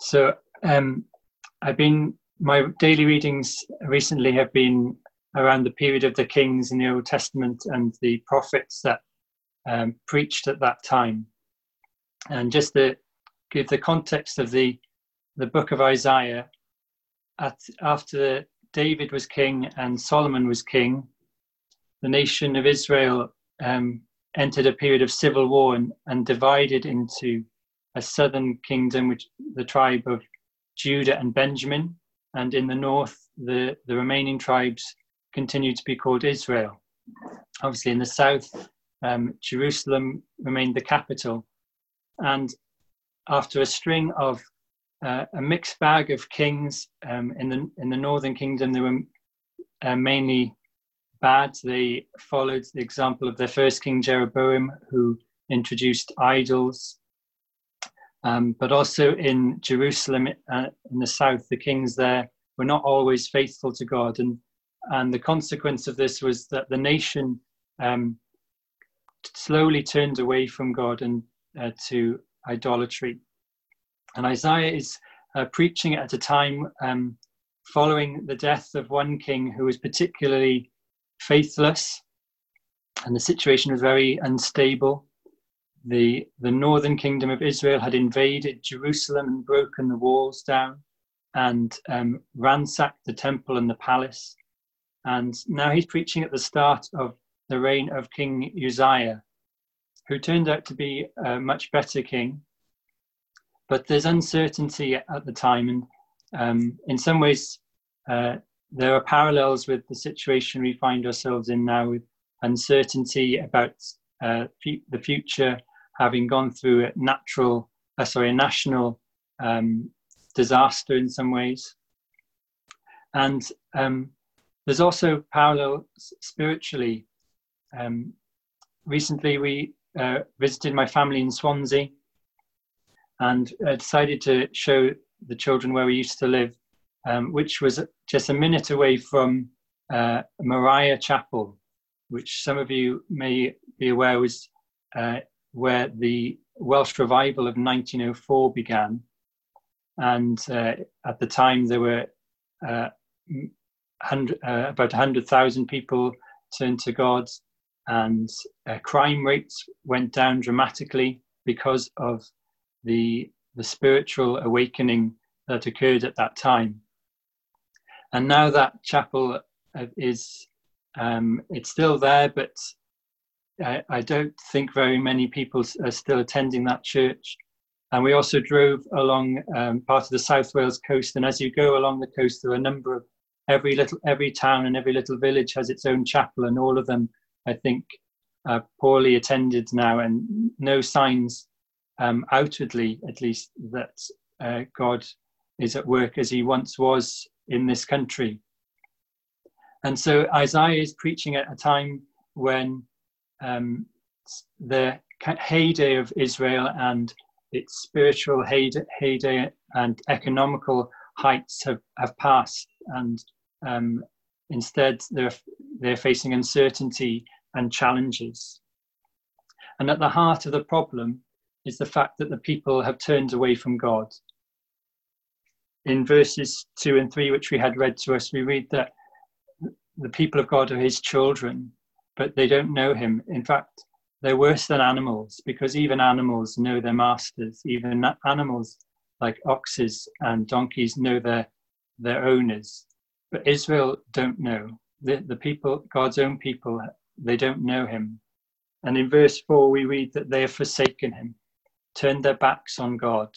So um, I've been my daily readings recently have been around the period of the kings in the Old Testament and the prophets that um, preached at that time. And just to give the context of the the book of Isaiah, at, after David was king and Solomon was king, the nation of Israel um, entered a period of civil war and, and divided into a southern kingdom, which the tribe of Judah and Benjamin, and in the north, the, the remaining tribes continued to be called Israel. Obviously, in the south, um, Jerusalem remained the capital. And after a string of uh, a mixed bag of kings um, in the in the northern kingdom, they were uh, mainly bad. They followed the example of their first king Jeroboam, who introduced idols. Um, but also in Jerusalem, uh, in the south, the kings there were not always faithful to God, and and the consequence of this was that the nation um, slowly turned away from God and uh, to idolatry. And Isaiah is uh, preaching at a time um, following the death of one king who was particularly faithless, and the situation was very unstable. The, the northern kingdom of Israel had invaded Jerusalem and broken the walls down and um, ransacked the temple and the palace. And now he's preaching at the start of the reign of King Uzziah, who turned out to be a much better king. But there's uncertainty at the time, and um, in some ways, uh, there are parallels with the situation we find ourselves in now with uncertainty about uh, the future, having gone through a natural, uh, sorry, a national um, disaster in some ways. And um, there's also parallel spiritually. Um, recently, we uh, visited my family in Swansea and uh, decided to show the children where we used to live, um, which was just a minute away from uh, Moriah Chapel, which some of you may be aware was uh, where the Welsh revival of 1904 began. And uh, at the time, there were uh, 100, uh, about 100,000 people turned to God, and uh, crime rates went down dramatically because of the, the spiritual awakening that occurred at that time. And now that chapel uh, is um, it's still there, but I, don't think very many people are still attending that church. And we also drove along um, part of the South Wales coast, and as you go along the coast, there are a number of every little every town and every little village has its own chapel, and all of them, I think, are poorly attended now, and no signs um, outwardly, at least, that uh, God is at work as He once was in this country. And so Isaiah is preaching at a time when um, the heyday of Israel and its spiritual heyday and economical heights have, have passed. And um, instead, they're, they're facing uncertainty and challenges. And at the heart of the problem is the fact that the people have turned away from God. In verses 2 and 3, which we had read to us, we read that the people of God are his children, but they don't know him. In fact, they're worse than animals because even animals know their masters. Even animals like oxes and donkeys know their, their owners. But Israel don't know. The, the people, God's own people, they don't know him. And in verse 4, we read that they have forsaken him, turned their backs on God.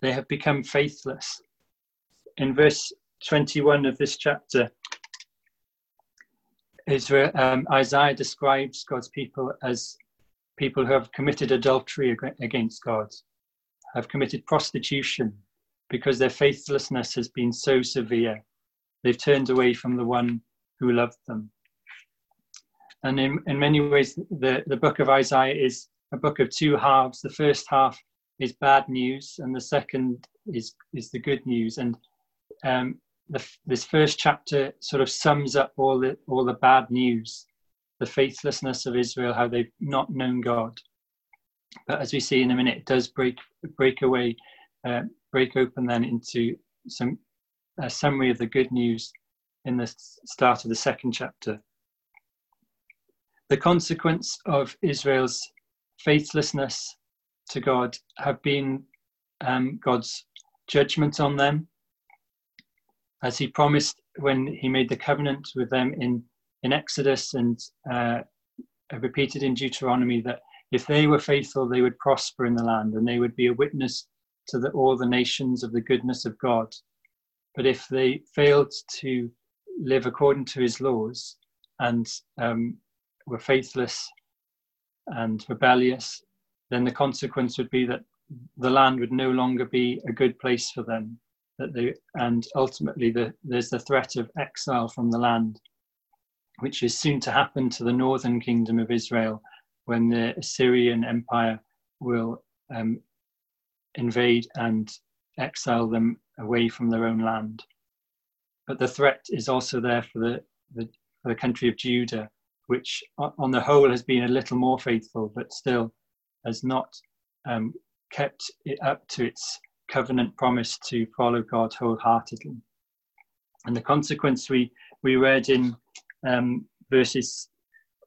They have become faithless. In verse 21 of this chapter, Israel, um, Isaiah describes God's people as people who have committed adultery against God, have committed prostitution, because their faithlessness has been so severe. They've turned away from the one who loved them. And in, in many ways, the, the book of Isaiah is a book of two halves. The first half is bad news, and the second is, is the good news. And um, the, this first chapter sort of sums up all the, all the bad news the faithlessness of Israel, how they've not known God. But as we see in a minute, it does break, break away uh, break open then into some a summary of the good news in the start of the second chapter. The consequence of Israel's faithlessness to God have been um, God's judgment on them, as He promised when He made the covenant with them in, in Exodus and uh, repeated in Deuteronomy that if they were faithful, they would prosper in the land and they would be a witness to the, all the nations of the goodness of God. But if they failed to live according to his laws and um, were faithless and rebellious, then the consequence would be that the land would no longer be a good place for them. That they, and ultimately, the, there's the threat of exile from the land, which is soon to happen to the northern kingdom of Israel when the Assyrian Empire will um, invade and exile them away from their own land. But the threat is also there for the, the, for the country of Judah, which on the whole has been a little more faithful, but still has not um, kept it up to its covenant promise to follow God wholeheartedly. And the consequence we, we read in um, verses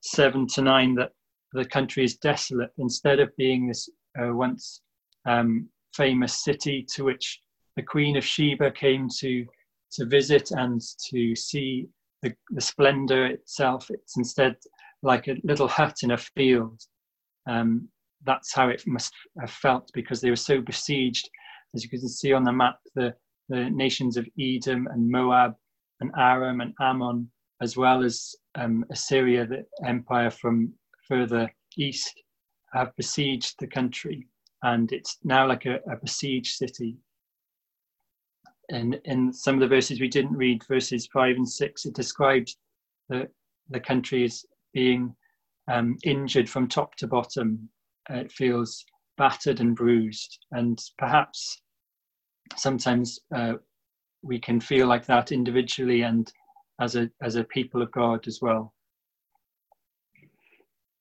7 to 9 that the country is desolate instead of being this uh, once um, famous city to which the Queen of Sheba came to, to visit and to see the, the splendor itself. It's instead like a little hut in a field. Um, that's how it must have felt because they were so besieged. As you can see on the map, the, the nations of Edom and Moab and Aram and Ammon, as well as um, Assyria, the empire from further east, have besieged the country. And it's now like a, a besieged city. And in some of the verses we didn't read, verses five and six, it describes the, the country as being um, injured from top to bottom it feels battered and bruised. And perhaps sometimes uh, we can feel like that individually and as a as a people of God as well.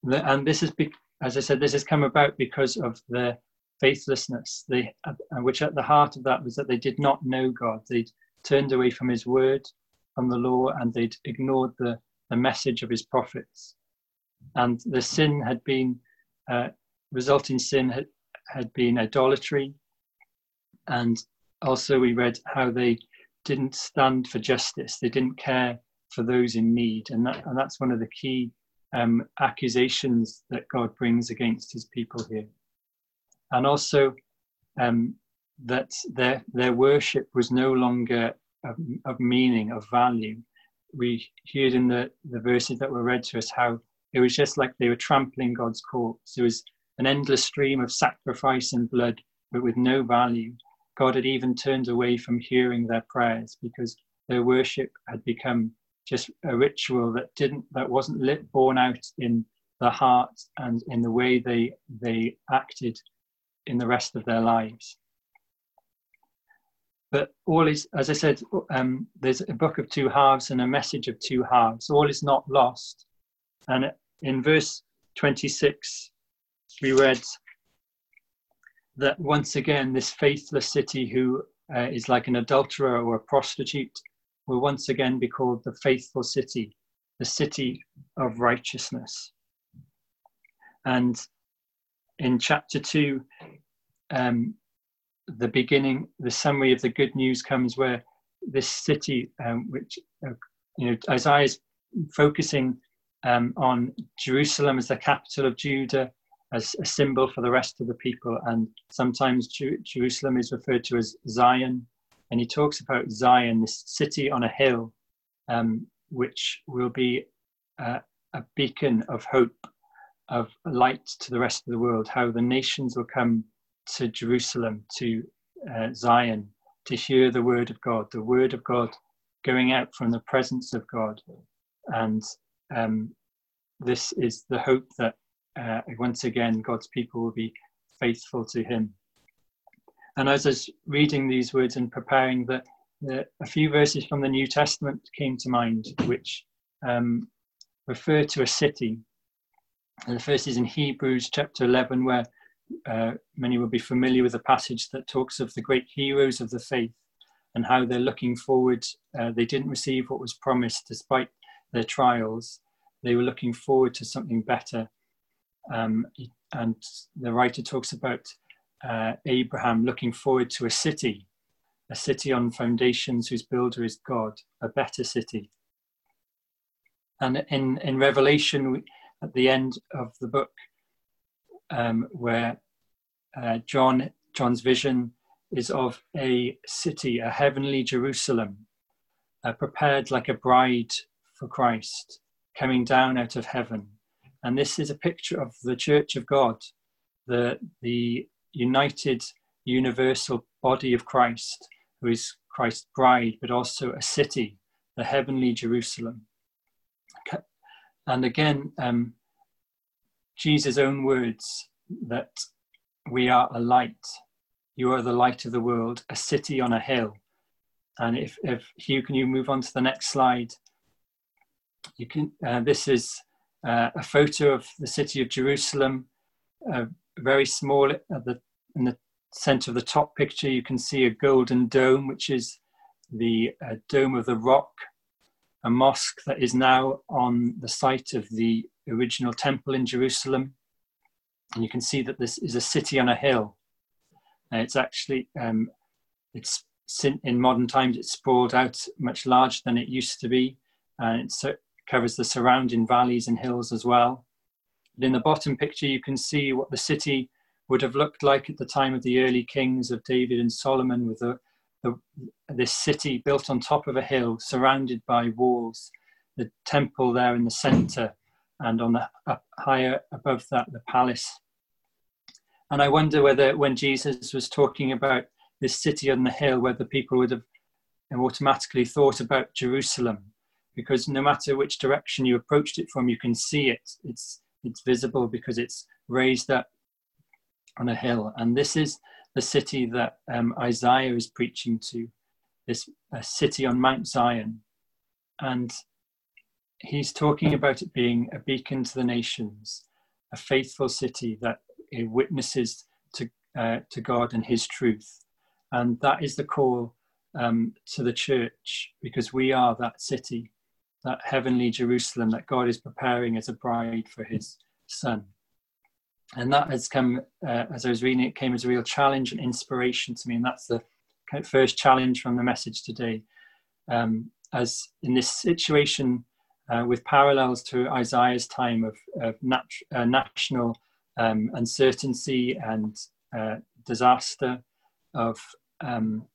The, and this is, be, as I said, this has come about because of the faithlessness, the, uh, which at the heart of that was that they did not know God. They'd turned away from His word, from the law, and they'd ignored the, the message of His prophets. And the sin had been uh, resulting sin had, had been idolatry. And also, we read how they didn't stand for justice, they didn't care for those in need. And, that, and that's one of the key um, accusations that God brings against his people here. And also, um, that their, their worship was no longer of, of meaning, of value. We heard in the, the verses that were read to us how it was just like they were trampling God's courts. It was an endless stream of sacrifice and blood, but with no value. God had even turned away from hearing their prayers because their worship had become just a ritual that didn't that wasn't lit born out in the heart and in the way they they acted in the rest of their lives. But all is as i said um, there's a book of two halves and a message of two halves. All is not lost. And in verse 26 we read that once again, this faithless city who uh, is like an adulterer or a prostitute will once again be called the faithful city, the city of righteousness. And in chapter two, um, the beginning, the summary of the good news comes where this city, um, which, uh, you know, Isaiah is focusing um, on Jerusalem as the capital of Judah, as a symbol for the rest of the people. And sometimes Jer- Jerusalem is referred to as Zion. And he talks about Zion, this city on a hill, um, which will be uh, a beacon of hope, of light to the rest of the world, how the nations will come to Jerusalem, to uh, Zion, to hear the word of God, the word of God going out from the presence of God. And um, this is the hope that uh, once again, God's people will be faithful to Him. And as I was reading these words and preparing, that a few verses from the New Testament came to mind, which um, refer to a city. And the first is in Hebrews chapter 11, where uh, many will be familiar with a passage that talks of the great heroes of the faith and how they're looking forward. Uh, they didn't receive what was promised despite their trials. They were looking forward to something better. Um, and the writer talks about uh, Abraham looking forward to a city, a city on foundations whose builder is God, a better city. And in, in Revelation, at the end of the book, um, where uh, John John's vision is of a city, a heavenly Jerusalem, uh, prepared like a bride for Christ, coming down out of heaven. And this is a picture of the Church of God, the, the united, universal body of Christ, who is Christ's bride, but also a city, the heavenly Jerusalem. And again, um, Jesus' own words that we are a light. You are the light of the world, a city on a hill. And if, if Hugh, can you move on to the next slide? You can. Uh, this is uh, a photo of the city of Jerusalem, uh, very small. At the in the center of the top picture, you can see a golden dome, which is the uh, dome of the rock, a mosque that is now on the site of the original temple in Jerusalem. And you can see that this is a city on a hill. And it's actually, um, it's in modern times, it's sprawled out much larger than it used to be. And it covers the surrounding valleys and hills as well. In the bottom picture, you can see what the city would have looked like at the time of the early kings of David and Solomon with the, the, this city built on top of a hill surrounded by walls, the temple there in the center, and on the up higher above that, the palace. And I wonder whether when Jesus was talking about this city on the hill, whether people would have automatically thought about Jerusalem, because no matter which direction you approached it from, you can see it. It's it's visible because it's raised up on a hill. And this is the city that um, Isaiah is preaching to, this city on Mount Zion. And he's talking about it being a beacon to the nations, a faithful city that witnesses to, uh, to God and his truth. And that is the call um, to the church because we are that city, that heavenly Jerusalem that God is preparing as a bride for his son. And that has come uh, as I was reading it came as a real challenge and inspiration to me, and that's the first challenge from the message today. Um, as in this situation uh, with parallels to Isaiah's time of, of nat- uh, national um, uncertainty and uh, disaster, of um,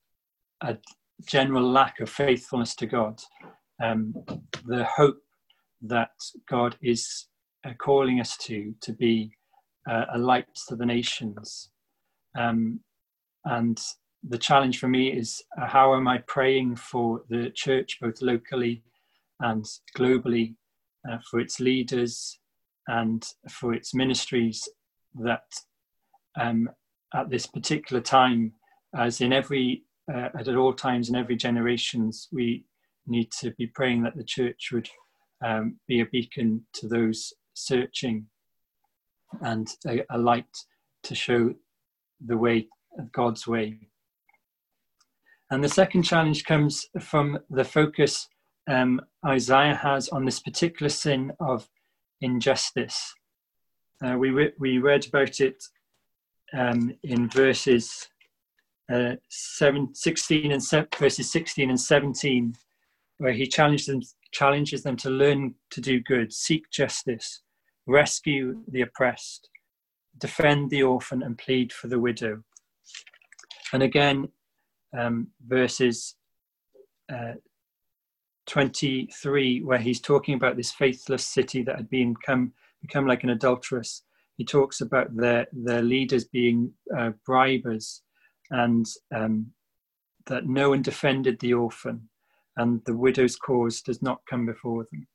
a general lack of faithfulness to God, um, the hope that God is uh, calling us to to be uh, a light to the nations. Um, and the challenge for me is uh, how am I praying for the church, both locally and globally, uh, for its leaders and for its ministries, that um, at this particular time, as in every, uh, at all times in every generations, we need to be praying that the church would um, be a beacon to those searching and a, a light to show the way God's way. And the second challenge comes from the focus um, Isaiah has on this particular sin of injustice. Uh, we, re- we read about it um, in verses uh, seven, 16 and se- verses 16 and 17, where he challenges them, challenges them to learn to do good, seek justice, rescue the oppressed, defend the orphan, and plead for the widow. And again, um, verses uh, 23, where he's talking about this faithless city that had been become, become like an adulteress. He talks about their, their leaders being uh, bribers and um, that no one defended the orphan and the widow's cause does not come before them.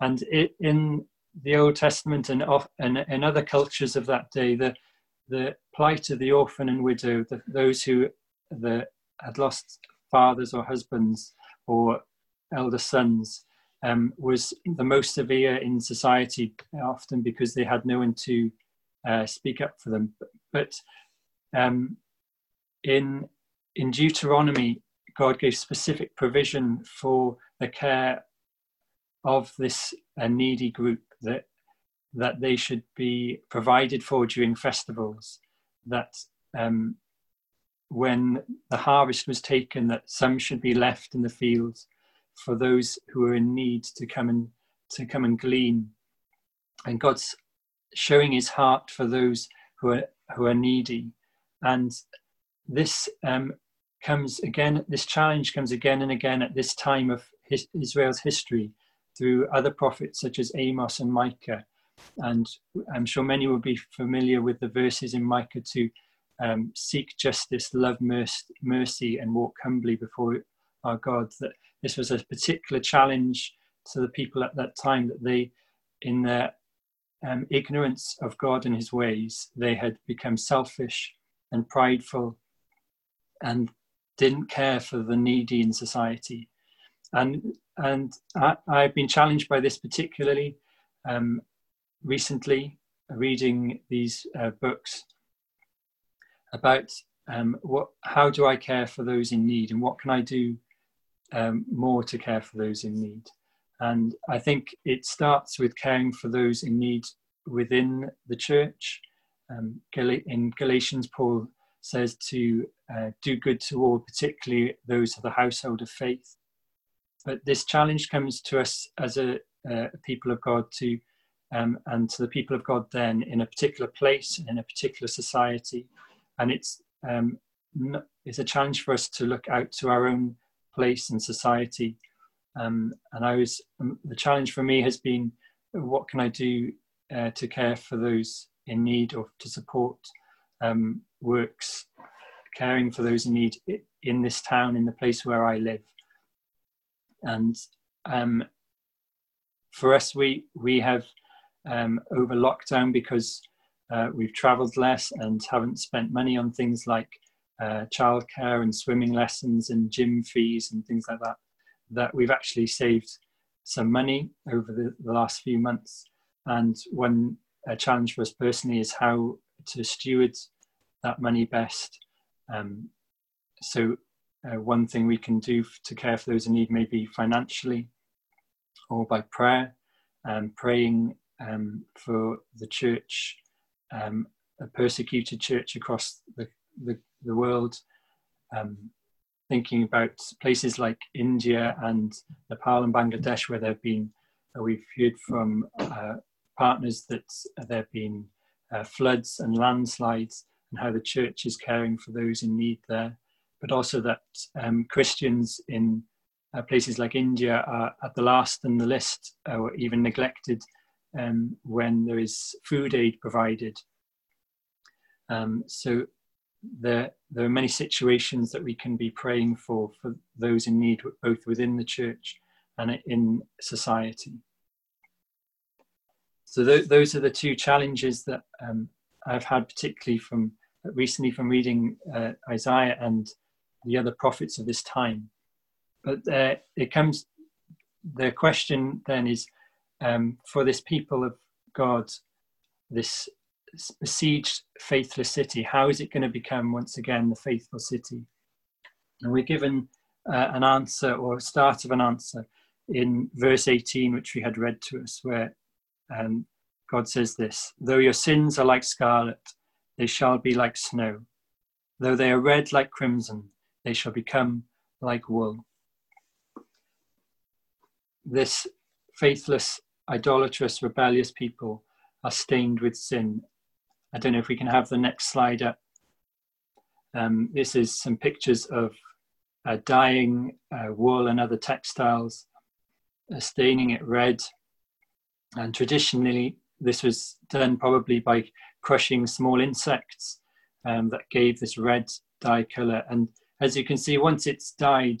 And it, in the Old Testament and, and, and other cultures of that day, the, the plight of the orphan and widow, the, those who the, had lost fathers or husbands or elder sons, um, was the most severe in society, often because they had no one to uh, speak up for them. But um, in in Deuteronomy, God gave specific provision for the care of this uh, needy group that that they should be provided for during festivals. That um, when the harvest was taken, that some should be left in the fields for those who are in need to come and to come and glean. And God's showing His heart for those who are who are needy, and this um, comes again. This challenge comes again and again at this time of his, Israel's history through other prophets such as Amos and Micah. And I'm sure many will be familiar with the verses in Micah to um, seek justice, love mercy, and walk humbly before our God. That this was a particular challenge to the people at that time that they, in their um, ignorance of God and His ways, they had become selfish and prideful and didn't care for the needy in society. And and I, have been challenged by this particularly um, recently, reading these uh, books about um, what, how do I care for those in need, and what can I do um, more to care for those in need. And I think it starts with caring for those in need within the church. Um, in Galatians, Paul says to uh, do good to all, particularly those of the household of faith. But this challenge comes to us as a, a people of God to, um, and to the people of God then in a particular place, and in a particular society. And it's, um, it's a challenge for us to look out to our own place and society. Um, and I was, um, the challenge for me has been what can I do uh, to care for those in need or to support um, works caring for those in need in this town, in the place where I live and um, for us, we we have um, over lockdown because uh, we've travelled less and haven't spent money on things like uh, childcare and swimming lessons and gym fees and things like that. That we've actually saved some money over the, the last few months. And one challenge for us personally is how to steward that money best. Um, so uh, one thing we can do to care for those in need may be financially or by prayer, um, praying um, for the church, um, a persecuted church across the, the, the world, um, thinking about places like India and Nepal and Bangladesh, where there have been, uh, we've heard from uh, partners that there have been uh, floods and landslides, and how the church is caring for those in need there but also that um, Christians in uh, places like India are at the last in the list uh, or even neglected um, when there is food aid provided. Um, so there, there are many situations that we can be praying for for those in need, both within the church and in society. So th- those are the two challenges that um, I've had, particularly from recently from reading uh, Isaiah and the other prophets of this time. But uh, it comes, the question then is um, for this people of God, this besieged faithless city, how is it going to become once again the faithful city? And we're given uh, an answer or a start of an answer in verse 18, which we had read to us, where um, God says this Though your sins are like scarlet, they shall be like snow. Though they are red like crimson, they shall become like wool. This faithless, idolatrous, rebellious people are stained with sin. I don't know if we can have the next slide up. Um, this is some pictures of uh, dyeing uh, wool and other textiles, uh, staining it red. And traditionally, this was done probably by crushing small insects um, that gave this red dye color. And as you can see, once it's dyed,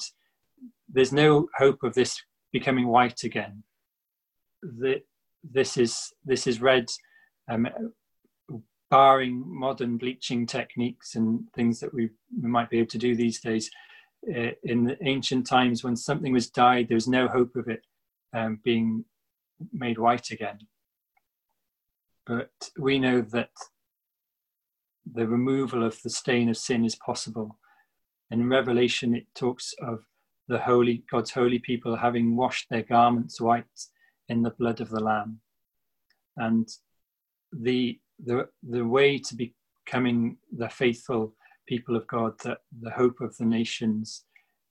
there's no hope of this becoming white again. The, this is this is red, um, barring modern bleaching techniques and things that we, we might be able to do these days. Uh, in the ancient times, when something was dyed, there was no hope of it um, being made white again. But we know that the removal of the stain of sin is possible. In Revelation, it talks of the holy God's holy people having washed their garments white in the blood of the Lamb. And the the the way to becoming the faithful people of God, that the hope of the nations,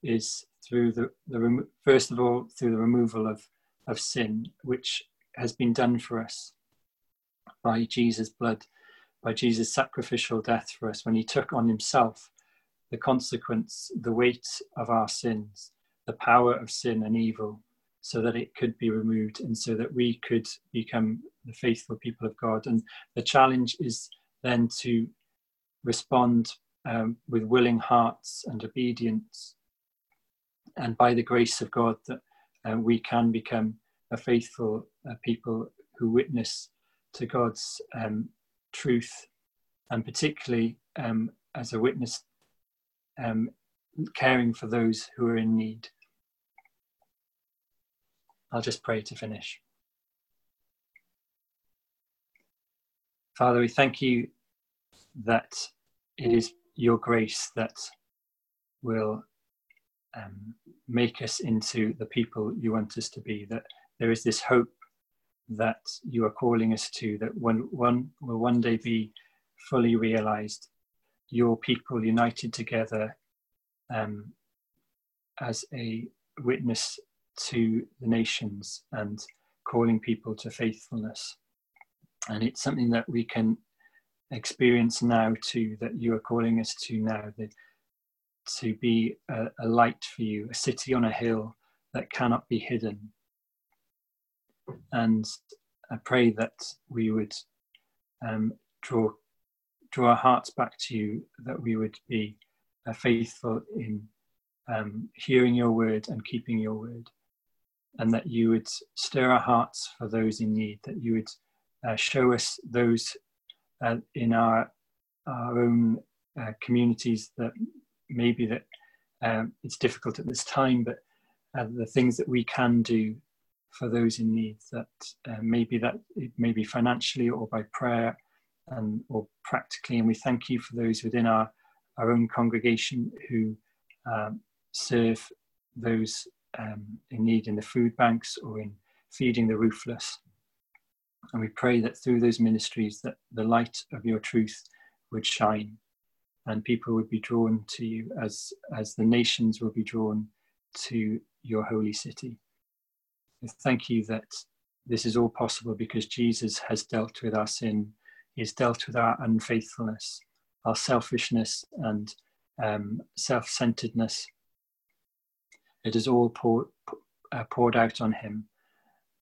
is through the, the first of all through the removal of of sin, which has been done for us by Jesus' blood, by Jesus' sacrificial death for us when he took on himself the consequence, the weight of our sins, the power of sin and evil, so that it could be removed and so that we could become the faithful people of God. And the challenge is then to respond um, with willing hearts and obedience. And by the grace of God, that uh, we can become a faithful uh, people who witness to God's um, truth, and particularly um, as a witness, um, caring for those who are in need. I'll just pray to finish. Father, we thank you that it is your grace that will um, make us into the people you want us to be, that there is this hope that you are calling us to, that one, one will one day be fully realized. Your people united together um, as a witness to the nations and calling people to faithfulness. And it's something that we can experience now too, that you are calling us to now, that, to be a, a light for you, a city on a hill that cannot be hidden. And I pray that we would um, draw draw our hearts back to you, that we would be uh, faithful in um, hearing your word and keeping your word. And that you would stir our hearts for those in need, that you would uh, show us those uh, in our our own uh, communities that maybe that um, it's difficult at this time, but uh, the things that we can do for those in need, that uh, maybe that it may be financially or by prayer and or practically, and we thank you for those within our our own congregation who um, serve those um, in need in the food banks or in feeding the roofless. And we pray that through those ministries that the light of your truth would shine and people would be drawn to you as, as the nations will be drawn to your holy city. Thank you that this is all possible because Jesus has dealt with our sin. He has dealt with our unfaithfulness, our selfishness and um, self centeredness, it is all poured, uh, poured out on him.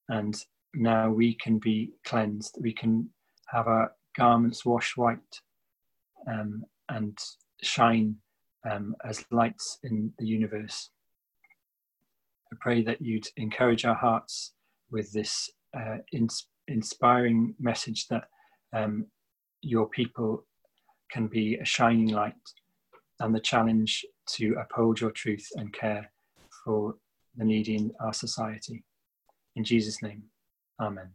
And now we can be cleansed. We can have our garments washed white um, and shine um, as lights in the universe. I pray that you'd encourage our hearts with this uh, ins- inspiring message that um, your people can be a shining light and the challenge to uphold your truth and care for the needy in our society. In Jesus' name, Amen.